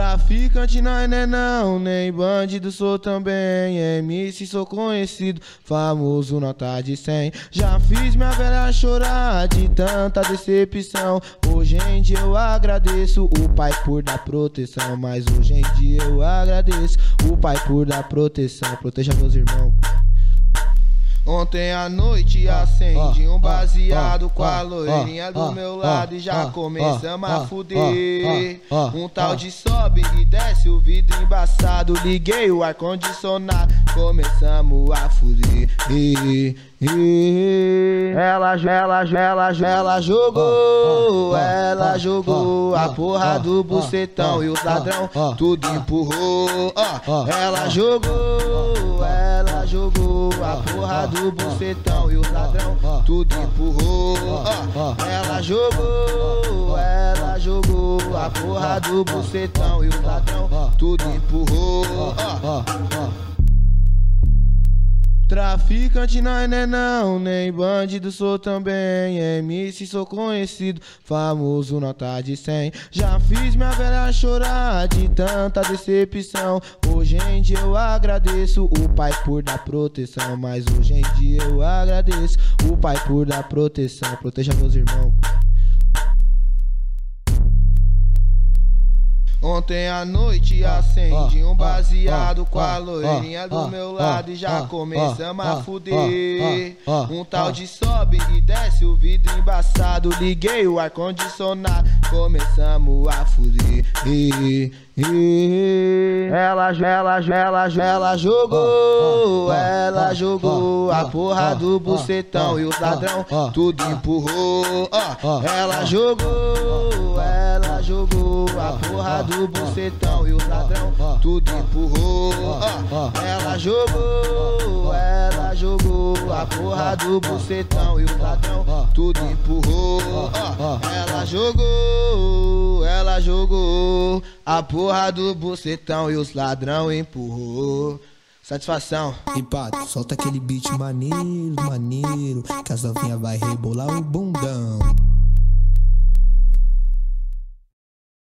Traficante não é não, nem bandido sou também. MC sou conhecido, famoso nota de 100. Já fiz minha velha chorar de tanta decepção. Hoje em dia eu agradeço o pai por dar proteção. Mas hoje em dia eu agradeço o pai por dar proteção. Proteja meus irmãos. Ontem à noite acendi um baseado com a loirinha do meu lado e já começamos a fuder. Um tal de sobe e desce o vidro embaçado. Liguei o ar-condicionado, começamos a fuder. Ela, ela, ela, ela jogou, ela jogou a porra do bucetão e o ladrão tudo empurrou. Ela jogou, ela jogou a porra do bucetão e o ladrão tudo empurrou. Ela jogou, ela jogou a porra do bucetão e o ladrão tudo empurrou. Traficante não é não, nem bandido sou também. MC sou conhecido, famoso nota de 100. Já fiz minha velha chorar de tanta decepção. Hoje em dia eu agradeço o pai por dar proteção. Mas hoje em dia eu agradeço o pai por dar proteção. Proteja meus irmãos. Ontem à noite acendi um baseado com a loirinha do meu lado e já começamos a fuder. Um tal de sobe e desce o vidro embaçado. Liguei o ar-condicionado, começamos a fuder. Ela, ela, ela, ela jogou, ela jogou a porra do bucetão e o ladrão tudo empurrou. Ela jogou, ela jogou a porra do bucetão e o ladrão tudo empurrou. Ela jogou, ela jogou a porra do bucetão e o ladrão tudo empurrou. Ela jogou, ela jogou a porra do bucetão e os ladrão empurrou. Satisfação. E pato, solta aquele beat maneiro, maneiro. Que as novinha vai rebolar o bundão.